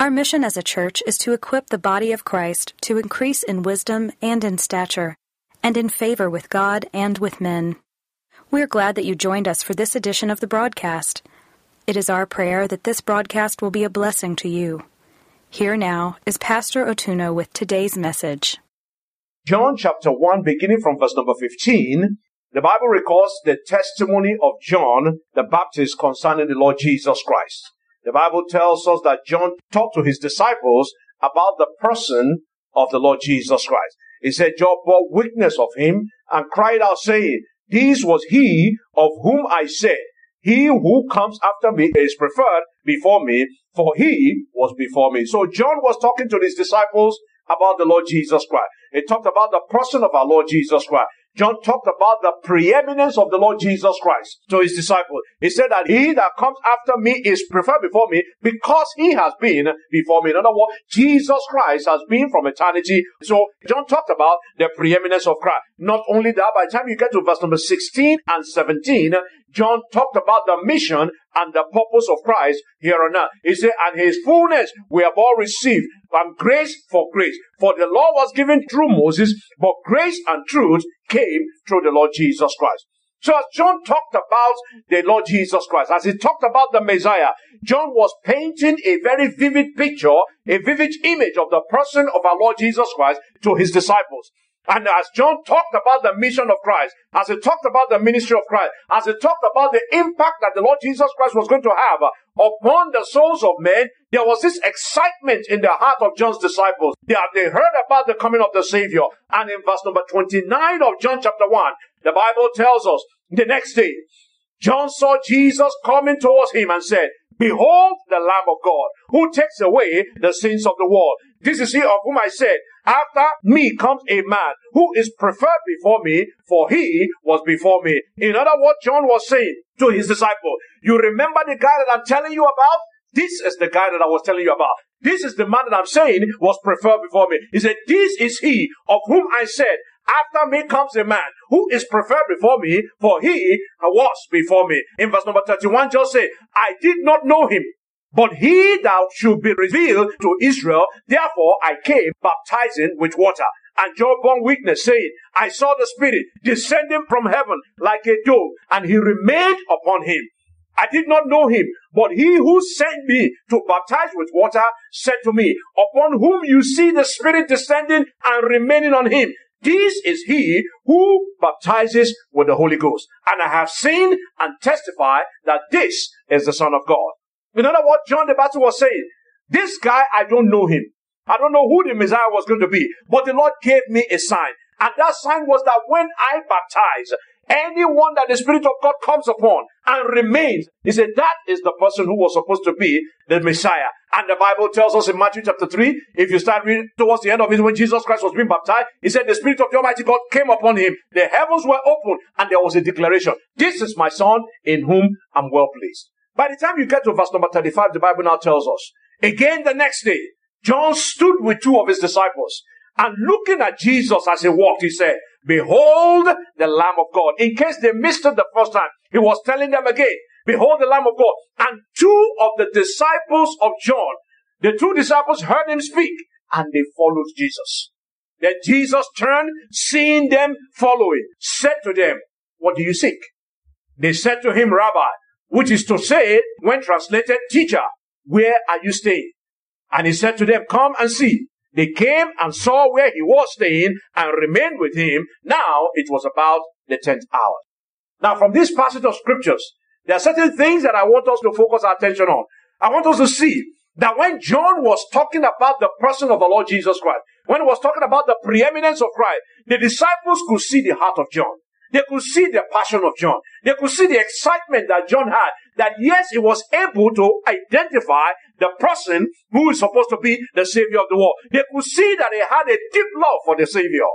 Our mission as a church is to equip the body of Christ to increase in wisdom and in stature, and in favor with God and with men. We're glad that you joined us for this edition of the broadcast. It is our prayer that this broadcast will be a blessing to you. Here now is Pastor Otuno with today's message. John chapter 1, beginning from verse number 15, the Bible records the testimony of John the Baptist concerning the Lord Jesus Christ. The Bible tells us that John talked to his disciples about the person of the Lord Jesus Christ. He said, John bore witness of him and cried out saying, This was he of whom I said, He who comes after me is preferred before me, for he was before me. So John was talking to his disciples about the Lord Jesus Christ. He talked about the person of our Lord Jesus Christ. John talked about the preeminence of the Lord Jesus Christ to his disciples. He said that he that comes after me is preferred before me because he has been before me. In other words, Jesus Christ has been from eternity. So John talked about the preeminence of Christ. Not only that, by the time you get to verse number 16 and 17, John talked about the mission and the purpose of Christ here on earth. He said, and his fullness we have all received, and grace for grace. For the law was given through Moses, but grace and truth came through the Lord Jesus Christ. So as John talked about the Lord Jesus Christ, as he talked about the Messiah, John was painting a very vivid picture, a vivid image of the person of our Lord Jesus Christ to his disciples. And as John talked about the mission of Christ, as he talked about the ministry of Christ, as he talked about the impact that the Lord Jesus Christ was going to have upon the souls of men, there was this excitement in the heart of John's disciples. They, they heard about the coming of the Savior. And in verse number 29 of John chapter 1, the Bible tells us the next day, John saw Jesus coming towards him and said, Behold the Lamb of God, who takes away the sins of the world. This is he of whom I said, After me comes a man who is preferred before me, for he was before me. In other words, John was saying to his disciple, You remember the guy that I'm telling you about? This is the guy that I was telling you about. This is the man that I'm saying was preferred before me. He said, This is he of whom I said, after me comes a man who is preferred before me, for he was before me. In verse number 31, just say, I did not know him, but he that should be revealed to Israel, therefore I came baptizing with water. And John bore witness, saying, I saw the Spirit descending from heaven like a dove, and he remained upon him. I did not know him, but he who sent me to baptize with water said to me, Upon whom you see the Spirit descending and remaining on him, this is he who baptizes with the Holy Ghost. And I have seen and testify that this is the Son of God. In other words, John the Baptist was saying, this guy, I don't know him. I don't know who the Messiah was going to be, but the Lord gave me a sign. And that sign was that when I baptize, anyone that the Spirit of God comes upon and remains, he said that is the person who was supposed to be the Messiah. And the Bible tells us in Matthew chapter 3, if you start reading towards the end of it, when Jesus Christ was being baptized, he said the Spirit of the Almighty God came upon him. The heavens were opened and there was a declaration. This is my son in whom I'm well pleased. By the time you get to verse number 35, the Bible now tells us, again the next day, John stood with two of his disciples and looking at Jesus as he walked, he said, Behold the Lamb of God. In case they missed it the first time, he was telling them again, Behold the Lamb of God. And two of the disciples of John, the two disciples heard him speak and they followed Jesus. Then Jesus turned, seeing them following, said to them, What do you seek? They said to him, Rabbi, which is to say, when translated, teacher, where are you staying? And he said to them, Come and see. They came and saw where he was staying and remained with him. Now it was about the tenth hour. Now from this passage of scriptures, there are certain things that I want us to focus our attention on. I want us to see that when John was talking about the person of the Lord Jesus Christ, when he was talking about the preeminence of Christ, the disciples could see the heart of John. They could see the passion of John. They could see the excitement that John had. That yes, he was able to identify the person who is supposed to be the savior of the world. They could see that he had a deep love for the savior.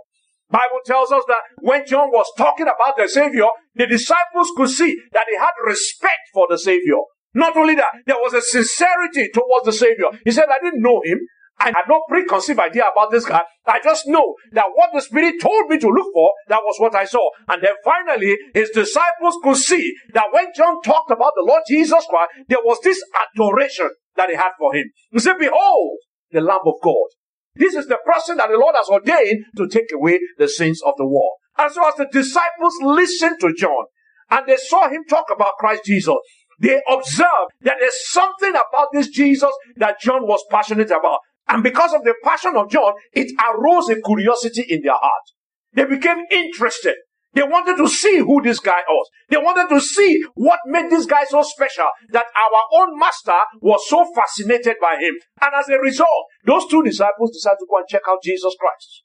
Bible tells us that when John was talking about the savior, the disciples could see that he had respect for the savior. Not only that, there was a sincerity towards the savior. He said, I didn't know him. I had no preconceived idea about this guy. I just know that what the Spirit told me to look for, that was what I saw. And then finally, his disciples could see that when John talked about the Lord Jesus Christ, there was this adoration that he had for him. He said, Behold, the Lamb of God. This is the person that the Lord has ordained to take away the sins of the world. And so as the disciples listened to John and they saw him talk about Christ Jesus, they observed that there's something about this Jesus that John was passionate about. And because of the passion of John, it arose a curiosity in their heart. They became interested. They wanted to see who this guy was. They wanted to see what made this guy so special that our own master was so fascinated by him. And as a result, those two disciples decided to go and check out Jesus Christ.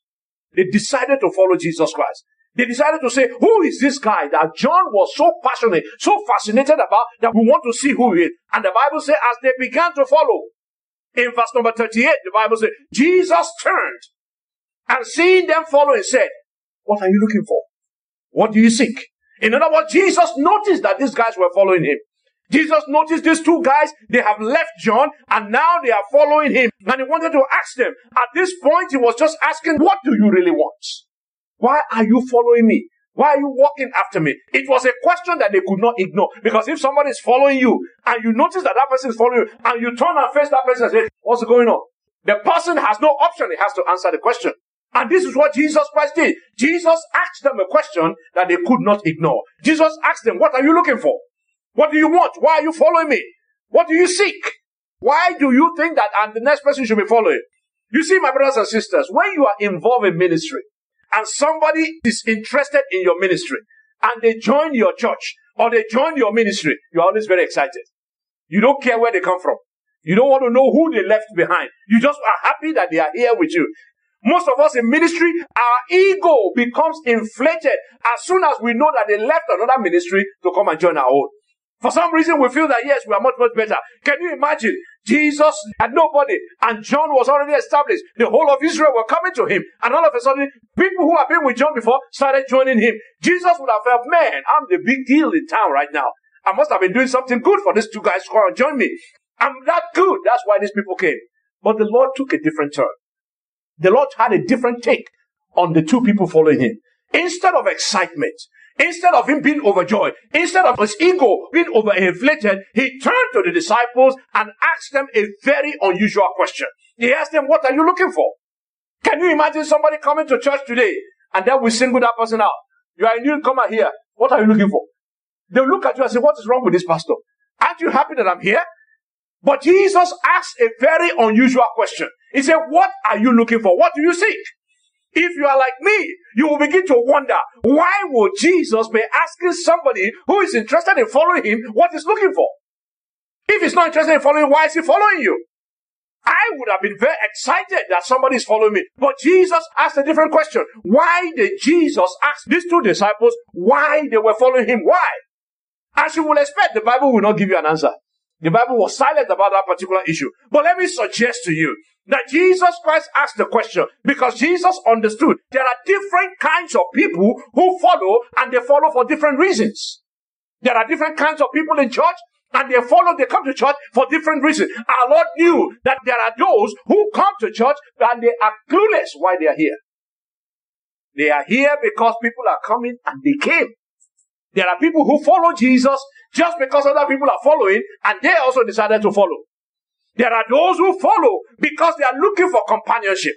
They decided to follow Jesus Christ. They decided to say, who is this guy that John was so passionate, so fascinated about that we want to see who he is? And the Bible says, as they began to follow, in verse number 38, the Bible says, Jesus turned and seeing them following said, What are you looking for? What do you seek? In other words, Jesus noticed that these guys were following him. Jesus noticed these two guys, they have left John and now they are following him. And he wanted to ask them. At this point, he was just asking, What do you really want? Why are you following me? Why are you walking after me? It was a question that they could not ignore. Because if somebody is following you and you notice that that person is following you and you turn and face that person and say, what's going on? The person has no option. He has to answer the question. And this is what Jesus Christ did. Jesus asked them a question that they could not ignore. Jesus asked them, what are you looking for? What do you want? Why are you following me? What do you seek? Why do you think that I'm the next person should be following? You see, my brothers and sisters, when you are involved in ministry, and somebody is interested in your ministry and they join your church or they join your ministry, you're always very excited. You don't care where they come from. You don't want to know who they left behind. You just are happy that they are here with you. Most of us in ministry, our ego becomes inflated as soon as we know that they left another ministry to come and join our own. For some reason, we feel that yes, we are much, much better. Can you imagine? Jesus had nobody, and John was already established. The whole of Israel were coming to him, and all of a sudden, people who have been with John before started joining him. Jesus would have felt, man, I'm the big deal in town right now. I must have been doing something good for these two guys to come and join me. I'm that good. That's why these people came. But the Lord took a different turn. The Lord had a different take on the two people following him. Instead of excitement, Instead of him being overjoyed, instead of his ego being overinflated, he turned to the disciples and asked them a very unusual question. He asked them, What are you looking for? Can you imagine somebody coming to church today and then we single that person out? You are a newcomer here. What are you looking for? They'll look at you and say, What is wrong with this pastor? Aren't you happy that I'm here? But Jesus asked a very unusual question. He said, What are you looking for? What do you seek? If you are like me, you will begin to wonder, why would Jesus be asking somebody who is interested in following him what he's looking for? If he's not interested in following, why is he following you? I would have been very excited that somebody is following me. But Jesus asked a different question. Why did Jesus ask these two disciples why they were following him? Why? As you will expect, the Bible will not give you an answer. The Bible was silent about that particular issue. But let me suggest to you that Jesus Christ asked the question because Jesus understood there are different kinds of people who follow and they follow for different reasons. There are different kinds of people in church and they follow, they come to church for different reasons. Our Lord knew that there are those who come to church and they are clueless why they are here. They are here because people are coming and they came. There are people who follow Jesus just because other people are following and they also decided to follow. There are those who follow because they are looking for companionship.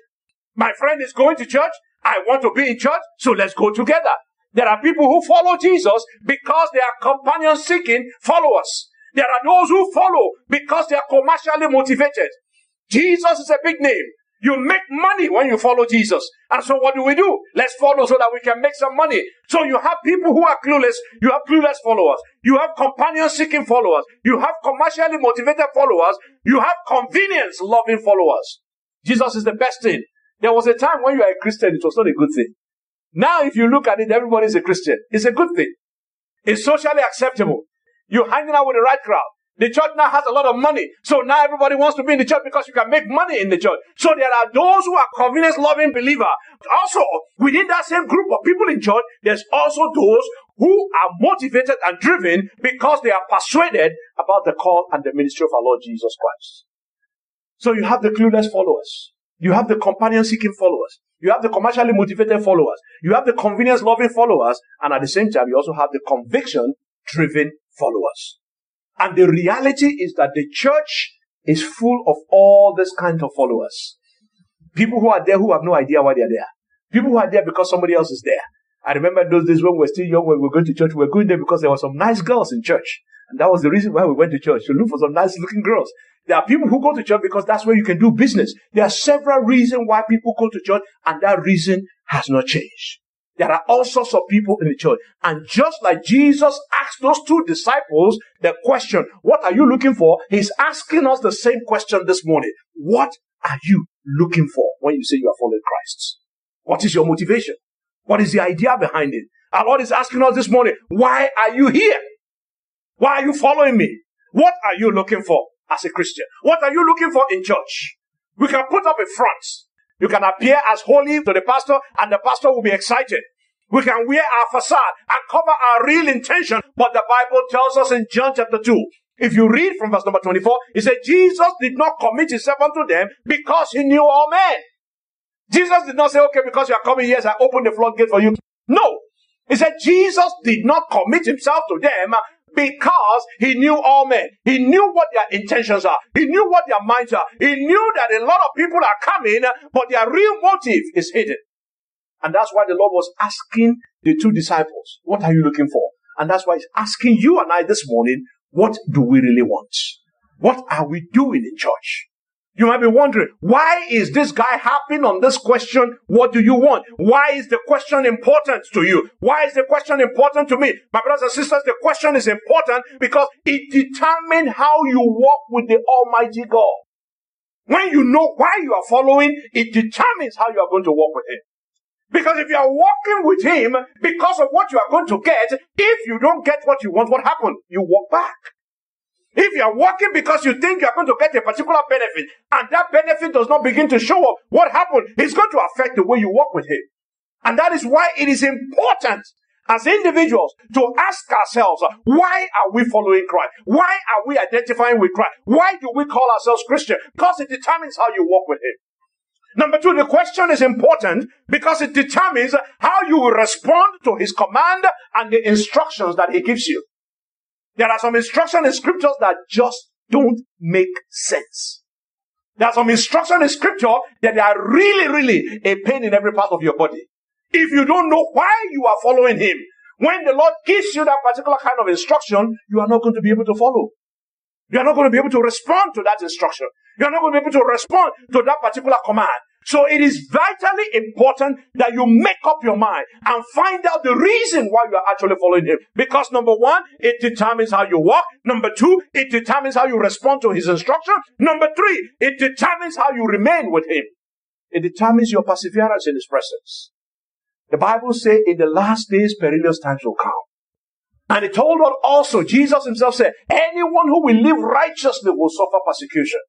My friend is going to church. I want to be in church, so let's go together. There are people who follow Jesus because they are companion seeking followers. There are those who follow because they are commercially motivated. Jesus is a big name. You make money when you follow Jesus. And so what do we do? Let's follow so that we can make some money. So you have people who are clueless. You have clueless followers. You have companion seeking followers. You have commercially motivated followers. You have convenience loving followers. Jesus is the best thing. There was a time when you were a Christian, it was not a good thing. Now, if you look at it, everybody is a Christian. It's a good thing. It's socially acceptable. You're hanging out with the right crowd. The church now has a lot of money. So now everybody wants to be in the church because you can make money in the church. So there are those who are convenience loving believer. Also, within that same group of people in church, there's also those who are motivated and driven because they are persuaded about the call and the ministry of our Lord Jesus Christ. So you have the clueless followers. You have the companion seeking followers. You have the commercially motivated followers. You have the convenience loving followers. And at the same time, you also have the conviction driven followers. And the reality is that the church is full of all this kind of followers. People who are there who have no idea why they're there. People who are there because somebody else is there. I remember those days when we were still young, when we were going to church, we were going there because there were some nice girls in church. And that was the reason why we went to church, to look for some nice looking girls. There are people who go to church because that's where you can do business. There are several reasons why people go to church, and that reason has not changed. There are all sorts of people in the church. And just like Jesus asked those two disciples the question, what are you looking for? He's asking us the same question this morning. What are you looking for when you say you are following Christ? What is your motivation? What is the idea behind it? Our Lord is asking us this morning, why are you here? Why are you following me? What are you looking for as a Christian? What are you looking for in church? We can put up a front. You can appear as holy to the pastor and the pastor will be excited. We can wear our facade and cover our real intention. But the Bible tells us in John chapter 2, if you read from verse number 24, it said, Jesus did not commit himself unto them because he knew all men. Jesus did not say, okay, because you are coming so I open the floodgate for you. No. He said Jesus did not commit himself to them because he knew all men. He knew what their intentions are. He knew what their minds are. He knew that a lot of people are coming, but their real motive is hidden. And that's why the Lord was asking the two disciples, what are you looking for? And that's why he's asking you and I this morning, what do we really want? What are we doing in church? You might be wondering, why is this guy harping on this question? What do you want? Why is the question important to you? Why is the question important to me? My brothers and sisters, the question is important because it determines how you walk with the Almighty God. When you know why you are following, it determines how you are going to walk with Him. Because if you are walking with Him because of what you are going to get, if you don't get what you want, what happened? You walk back. If you are working because you think you are going to get a particular benefit and that benefit does not begin to show up, what happened? It's going to affect the way you work with Him. And that is why it is important as individuals to ask ourselves, why are we following Christ? Why are we identifying with Christ? Why do we call ourselves Christian? Because it determines how you walk with Him. Number two, the question is important because it determines how you will respond to His command and the instructions that He gives you. There are some instructions in scriptures that just don't make sense. There are some instructions in scripture that are really, really a pain in every part of your body. If you don't know why you are following him, when the Lord gives you that particular kind of instruction, you are not going to be able to follow. You are not going to be able to respond to that instruction. You are not going to be able to respond to that particular command. So it is vitally important that you make up your mind and find out the reason why you are actually following him. Because number one, it determines how you walk. Number two, it determines how you respond to his instruction. Number three, it determines how you remain with him. It determines your perseverance in his presence. The Bible says in the last days, perilous times will come. And it told us also, Jesus himself said, anyone who will live righteously will suffer persecution.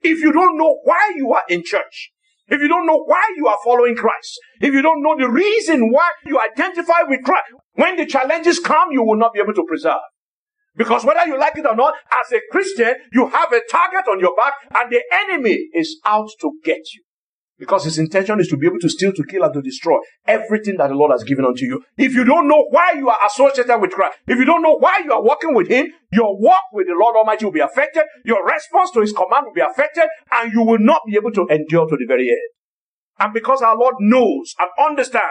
If you don't know why you are in church, if you don't know why you are following Christ, if you don't know the reason why you identify with Christ, when the challenges come, you will not be able to preserve. Because whether you like it or not, as a Christian, you have a target on your back and the enemy is out to get you. Because his intention is to be able to steal, to kill, and to destroy everything that the Lord has given unto you. If you don't know why you are associated with Christ, if you don't know why you are walking with Him, your walk with the Lord Almighty will be affected, your response to His command will be affected, and you will not be able to endure to the very end. And because our Lord knows and understands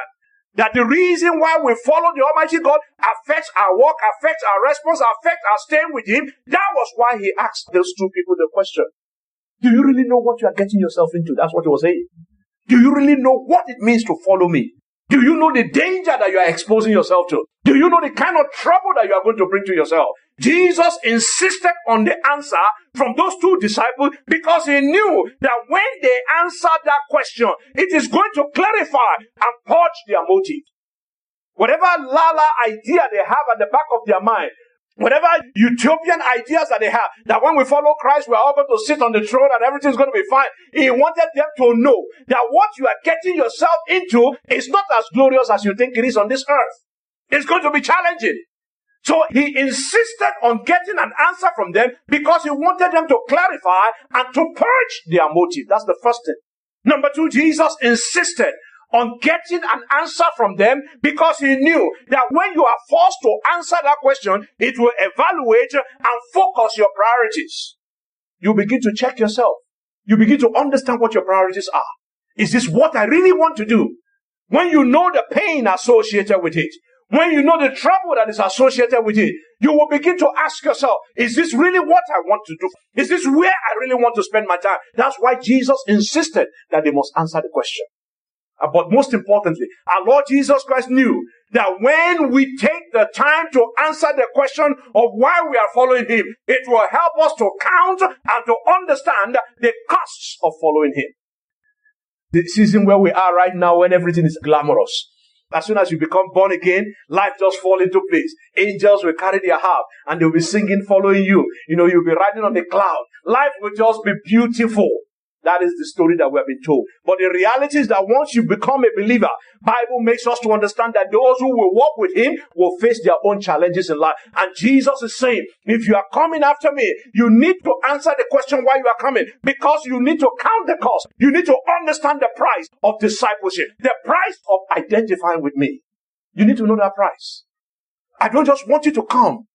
that the reason why we follow the Almighty God affects our walk, affects our response, affects our staying with Him, that was why He asked those two people the question. Do you really know what you are getting yourself into? That's what he was saying. Do you really know what it means to follow me? Do you know the danger that you are exposing yourself to? Do you know the kind of trouble that you are going to bring to yourself? Jesus insisted on the answer from those two disciples because he knew that when they answered that question, it is going to clarify and purge their motive. whatever lala idea they have at the back of their mind, whatever utopian ideas that they have, that when we follow Christ, we're all going to sit on the throne and everything's going to be fine. He wanted them to know that what you are getting yourself into is not as glorious as you think it is on this earth. It's going to be challenging. So he insisted on getting an answer from them because he wanted them to clarify and to purge their motive. That's the first thing. Number two, Jesus insisted on getting an answer from them because he knew that when you are forced to answer that question, it will evaluate and focus your priorities. You begin to check yourself. You begin to understand what your priorities are. Is this what I really want to do? When you know the pain associated with it, when you know the trouble that is associated with it, you will begin to ask yourself, is this really what I want to do? Is this where I really want to spend my time? That's why Jesus insisted that they must answer the question. Uh, but most importantly, our Lord Jesus Christ knew that when we take the time to answer the question of why we are following Him, it will help us to count and to understand the costs of following Him. The season where we are right now, when everything is glamorous, as soon as you become born again, life just fall into place. Angels will carry their harp and they'll be singing following you. You know, you'll be riding on the cloud. Life will just be beautiful. That is the story that we have been told. But the reality is that once you become a believer, Bible makes us to understand that those who will walk with him will face their own challenges in life. And Jesus is saying, if you are coming after me, you need to answer the question why you are coming because you need to count the cost. You need to understand the price of discipleship, the price of identifying with me. You need to know that price. I don't just want you to come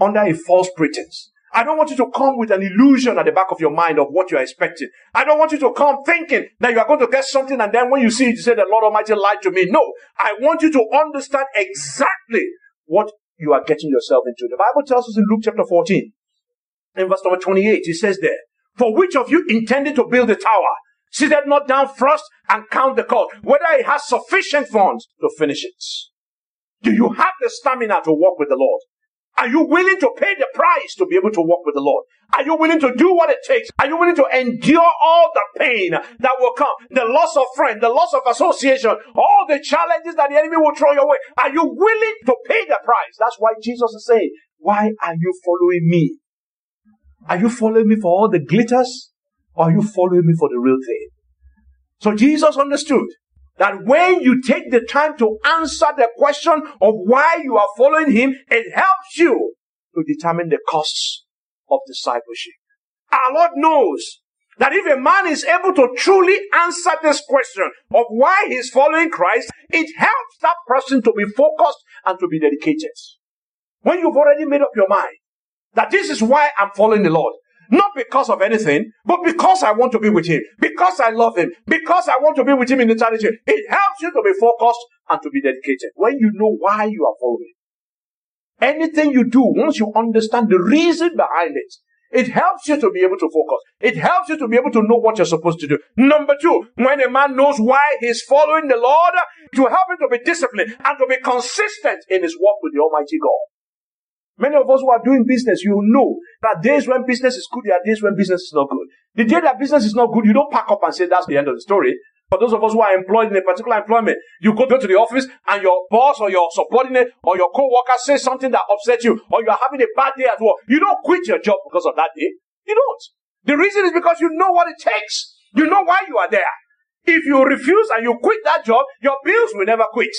under a false pretense. I don't want you to come with an illusion at the back of your mind of what you're expecting. I don't want you to come thinking that you are going to get something and then when you see it, you say, the Lord Almighty lied to me. No, I want you to understand exactly what you are getting yourself into. The Bible tells us in Luke chapter 14, in verse number 28, it says there, For which of you intended to build a tower? Sit that not down first and count the cost, whether it has sufficient funds to finish it. Do you have the stamina to walk with the Lord? Are you willing to pay the price to be able to walk with the Lord? Are you willing to do what it takes? Are you willing to endure all the pain that will come? The loss of friend, the loss of association, all the challenges that the enemy will throw your way. Are you willing to pay the price? That's why Jesus is saying, why are you following me? Are you following me for all the glitters? Or are you following me for the real thing? So Jesus understood that when you take the time to answer the question of why you are following him, it helps you to determine the costs of discipleship. Our Lord knows that if a man is able to truly answer this question of why he's following Christ, it helps that person to be focused and to be dedicated. When you've already made up your mind that this is why I'm following the Lord, not because of anything, but because I want to be with Him. Because I love Him. Because I want to be with Him in eternity. It helps you to be focused and to be dedicated. When you know why you are following. Anything you do, once you understand the reason behind it, it helps you to be able to focus. It helps you to be able to know what you're supposed to do. Number two, when a man knows why he's following the Lord, to help him to be disciplined and to be consistent in his walk with the Almighty God. Many of us who are doing business, you know that days when business is good, there are days when business is not good. The day that business is not good, you don't pack up and say that's the end of the story. For those of us who are employed in a particular employment, you go to the office and your boss or your subordinate or your co-worker says something that upsets you or you are having a bad day at work. You don't quit your job because of that day. You don't. The reason is because you know what it takes. You know why you are there. If you refuse and you quit that job, your bills will never quit.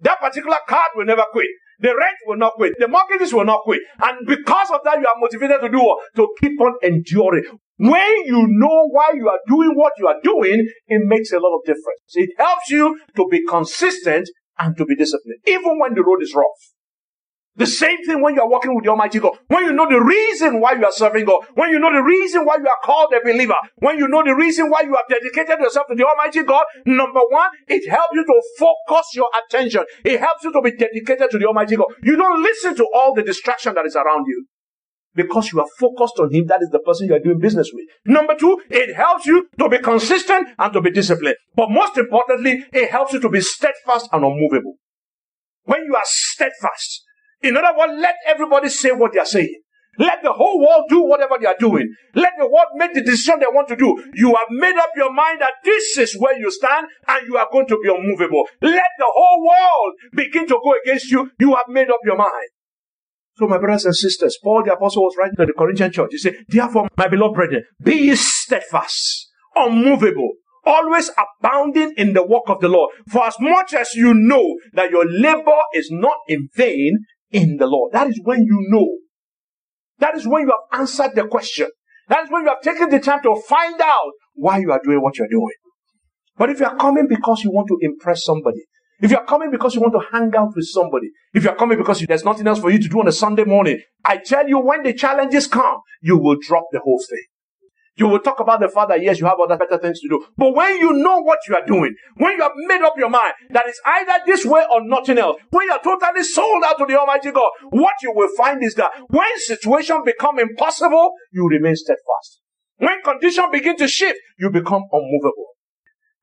That particular card will never quit. The rent will not quit. The mortgages will not quit. And because of that, you are motivated to do what? To keep on enduring. When you know why you are doing what you are doing, it makes a lot of difference. It helps you to be consistent and to be disciplined, even when the road is rough. The same thing when you are walking with the Almighty God. When you know the reason why you are serving God. When you know the reason why you are called a believer. When you know the reason why you have dedicated yourself to the Almighty God. Number one, it helps you to focus your attention. It helps you to be dedicated to the Almighty God. You don't listen to all the distraction that is around you. Because you are focused on Him, that is the person you are doing business with. Number two, it helps you to be consistent and to be disciplined. But most importantly, it helps you to be steadfast and unmovable. When you are steadfast, in other words, let everybody say what they are saying. Let the whole world do whatever they are doing. Let the world make the decision they want to do. You have made up your mind that this is where you stand and you are going to be unmovable. Let the whole world begin to go against you. You have made up your mind. So, my brothers and sisters, Paul the apostle was writing to the Corinthian church. He said, Therefore, my beloved brethren, be steadfast, unmovable, always abounding in the work of the Lord. For as much as you know that your labor is not in vain in the Lord. That is when you know. That is when you have answered the question. That is when you have taken the time to find out why you are doing what you're doing. But if you are coming because you want to impress somebody, if you are coming because you want to hang out with somebody, if you are coming because there's nothing else for you to do on a Sunday morning, I tell you, when the challenges come, you will drop the whole thing. You will talk about the fact that yes, you have other better things to do. But when you know what you are doing, when you have made up your mind that it's either this way or nothing else, when you are totally sold out to the Almighty God, what you will find is that when situations become impossible, you remain steadfast. When conditions begin to shift, you become unmovable.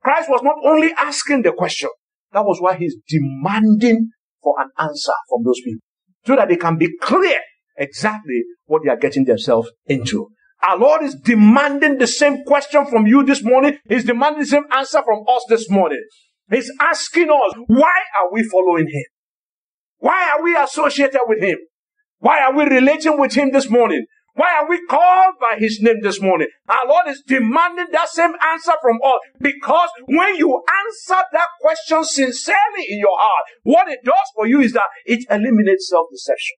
Christ was not only asking the question, that was why he's demanding for an answer from those people so that they can be clear exactly what they are getting themselves into. Our Lord is demanding the same question from you this morning. He's demanding the same answer from us this morning. He's asking us, why are we following Him? Why are we associated with Him? Why are we relating with Him this morning? Why are we called by His name this morning? Our Lord is demanding that same answer from us because when you answer that question sincerely in your heart, what it does for you is that it eliminates self-deception.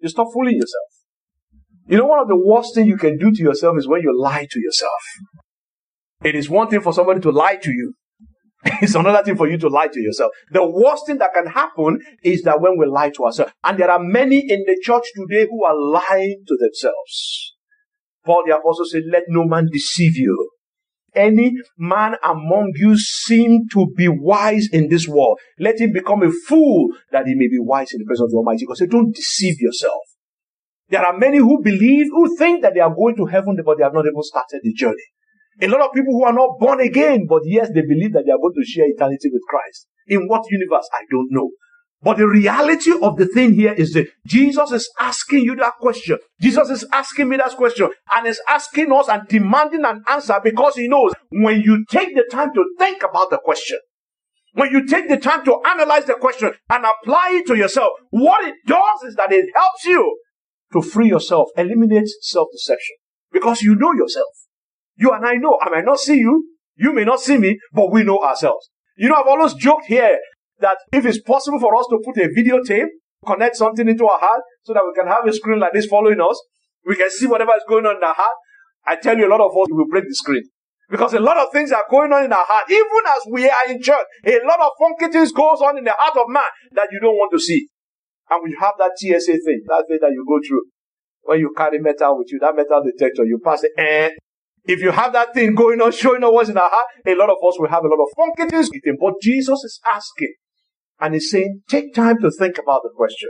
You stop fooling yourself. You know, one of the worst things you can do to yourself is when you lie to yourself. It is one thing for somebody to lie to you. It's another thing for you to lie to yourself. The worst thing that can happen is that when we lie to ourselves. And there are many in the church today who are lying to themselves. Paul the apostle said, let no man deceive you. Any man among you seem to be wise in this world. Let him become a fool that he may be wise in the presence of the Almighty God. So don't deceive yourself. There are many who believe, who think that they are going to heaven, but they have not even started the journey. A lot of people who are not born again, but yes, they believe that they are going to share eternity with Christ. In what universe? I don't know. But the reality of the thing here is that Jesus is asking you that question. Jesus is asking me that question and is asking us and demanding an answer because he knows when you take the time to think about the question, when you take the time to analyze the question and apply it to yourself, what it does is that it helps you to free yourself, eliminate self-deception. Because you know yourself. You and I know. I might not see you. You may not see me, but we know ourselves. You know, I've always joked here that if it's possible for us to put a videotape, connect something into our heart so that we can have a screen like this following us, we can see whatever is going on in our heart. I tell you, a lot of us will break the screen. Because a lot of things are going on in our heart. Even as we are in church, a lot of funky things goes on in the heart of man that you don't want to see. And we have that TSA thing, that thing that you go through. When you carry metal with you, that metal detector, you pass it, and if you have that thing going on, showing us what's in our heart, a lot of us will have a lot of funky things But Jesus is asking, and he's saying, take time to think about the question.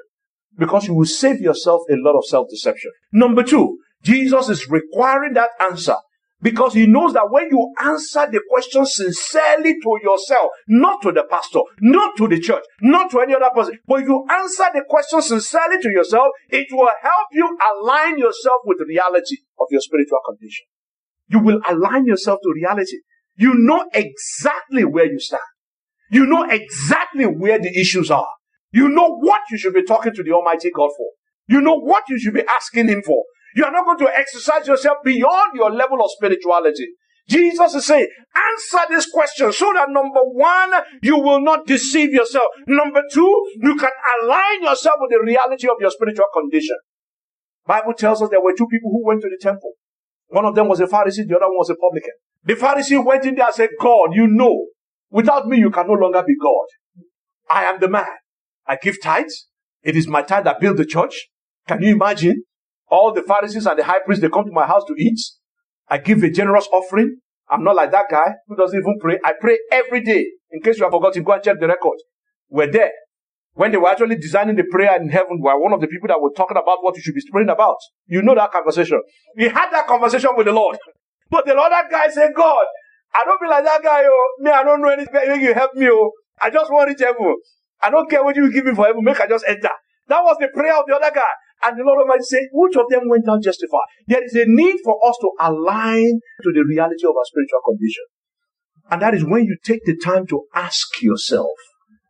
Because you will save yourself a lot of self-deception. Number two, Jesus is requiring that answer because he knows that when you answer the question sincerely to yourself, not to the pastor, not to the church, not to any other person, but you answer the question sincerely to yourself, it will help you align yourself with the reality of your spiritual condition. You will align yourself to reality. You know exactly where you stand. You know exactly where the issues are. You know what you should be talking to the Almighty God for. You know what you should be asking Him for. You are not going to exercise yourself beyond your level of spirituality. Jesus is saying, answer this question so that number one, you will not deceive yourself. Number two, you can align yourself with the reality of your spiritual condition. Bible tells us there were two people who went to the temple. One of them was a Pharisee, the other one was a publican. The Pharisee went in there and said, God, you know, without me you can no longer be God. I am the man. I give tithes. It is my tithe that built the church. Can you imagine? All the Pharisees and the high priests, they come to my house to eat. I give a generous offering. I'm not like that guy who doesn't even pray. I pray every day. In case you have forgotten, go and check the record. We're there. When they were actually designing the prayer in heaven, we were one of the people that were talking about what you should be praying about. You know that conversation. We had that conversation with the Lord. But the other guy said, God, I don't be like that guy, oh. Me, I don't know anything. You help me, oh. I just want to heaven. I don't care what you give me for heaven. Make I just enter. That was the prayer of the other guy. And the Lord Almighty said, which of them went out justified? There is a need for us to align to the reality of our spiritual condition. And that is when you take the time to ask yourself,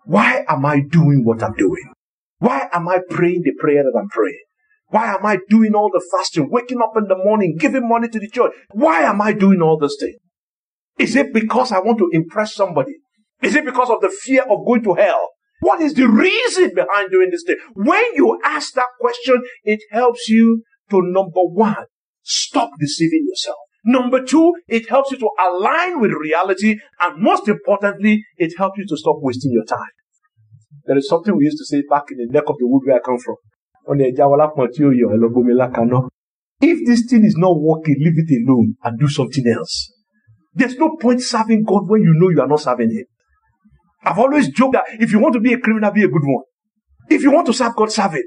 why am I doing what I'm doing? Why am I praying the prayer that I'm praying? Why am I doing all the fasting, waking up in the morning, giving money to the church? Why am I doing all this thing? Is it because I want to impress somebody? Is it because of the fear of going to hell? What is the reason behind doing this thing? When you ask that question, it helps you to number one, stop deceiving yourself. Number two, it helps you to align with reality. And most importantly, it helps you to stop wasting your time. There is something we used to say back in the neck of the wood where I come from. If this thing is not working, leave it alone and do something else. There's no point serving God when you know you are not serving Him. I've always joked that if you want to be a criminal, be a good one. If you want to serve God, serve Him.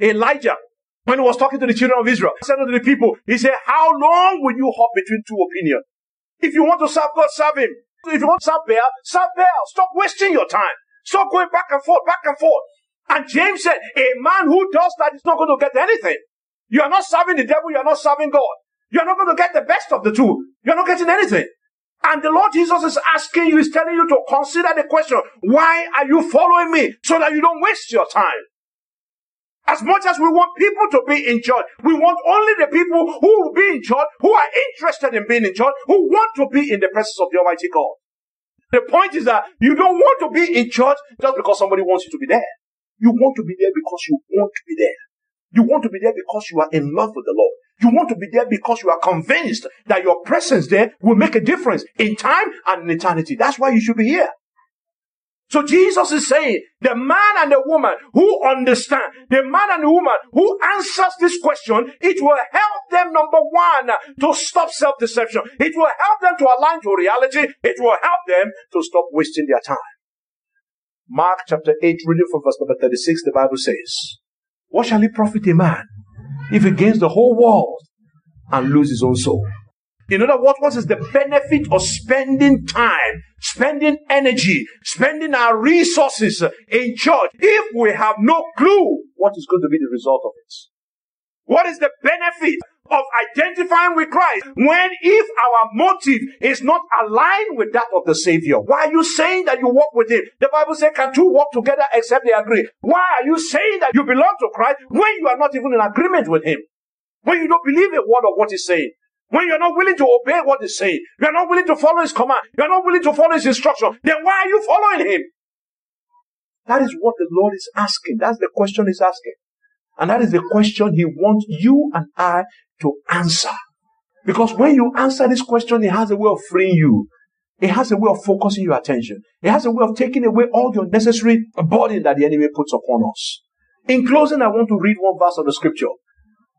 Elijah when he was talking to the children of Israel, said to the people, he said, How long will you hop between two opinions? If you want to serve God, serve Him. If you want to serve Baal, serve Baal. Stop wasting your time. Stop going back and forth, back and forth. And James said, A man who does that is not going to get anything. You are not serving the devil, you are not serving God. You are not going to get the best of the two. You are not getting anything. And the Lord Jesus is asking you, is telling you to consider the question, why are you following me? So that you don't waste your time. As much as we want people to be in church, we want only the people who will be in church, who are interested in being in church, who want to be in the presence of the Almighty God. The point is that you don't want to be in church just because somebody wants you to be there. You want to be there because you want to be there. You want to be there because you are in love with the Lord. You want to be there because you are convinced that your presence there will make a difference in time and in eternity. That's why you should be here. So Jesus is saying the man and the woman who understand, the man and the woman who answers this question, it will help them, number one, to stop self-deception. It will help them to align to reality. It will help them to stop wasting their time. Mark chapter 8, reading from verse number 36, the Bible says, What shall it profit a man if he gains the whole world and lose his own soul? In other words, what is the benefit of spending time, spending energy, spending our resources in church if we have no clue what is going to be the result of it? What is the benefit of identifying with Christ when if our motive is not aligned with that of the Savior? Why are you saying that you walk with Him? The Bible says, can two walk together except they agree? Why are you saying that you belong to Christ when you are not even in agreement with Him? When you don't believe a word of what He's saying? When you're not willing to obey what he's saying, you're not willing to follow his command, you're not willing to follow his instruction, then why are you following him? That is what the Lord is asking. That's the question he's asking. And that is the question he wants you and I to answer. Because when you answer this question, it has a way of freeing you. It has a way of focusing your attention. It has a way of taking away all your unnecessary burden that the enemy puts upon us. In closing, I want to read one verse of the scripture.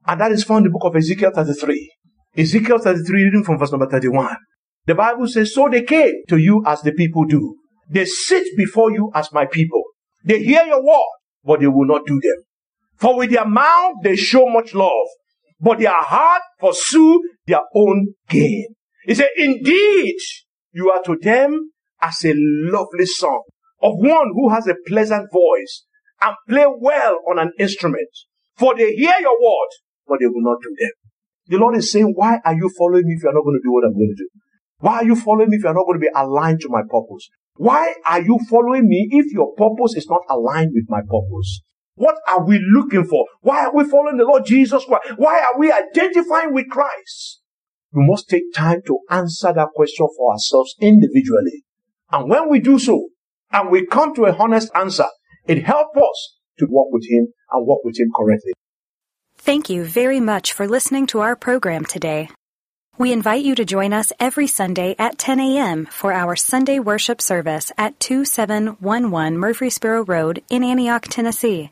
And that is found in the book of Ezekiel 33. Ezekiel 33, reading from verse number 31. The Bible says, So they came to you as the people do. They sit before you as my people. They hear your word, but they will not do them. For with their mouth they show much love, but their heart pursue their own gain. He said, Indeed, you are to them as a lovely song of one who has a pleasant voice and play well on an instrument. For they hear your word, but they will not do them. The Lord is saying, why are you following me if you're not going to do what I'm going to do? Why are you following me if you're not going to be aligned to my purpose? Why are you following me if your purpose is not aligned with my purpose? What are we looking for? Why are we following the Lord Jesus Christ? Why are we identifying with Christ? We must take time to answer that question for ourselves individually. And when we do so, and we come to a honest answer, it helps us to walk with Him and walk with Him correctly. Thank you very much for listening to our program today. We invite you to join us every Sunday at 10 a.m. for our Sunday worship service at 2711 Murfreesboro Road in Antioch, Tennessee.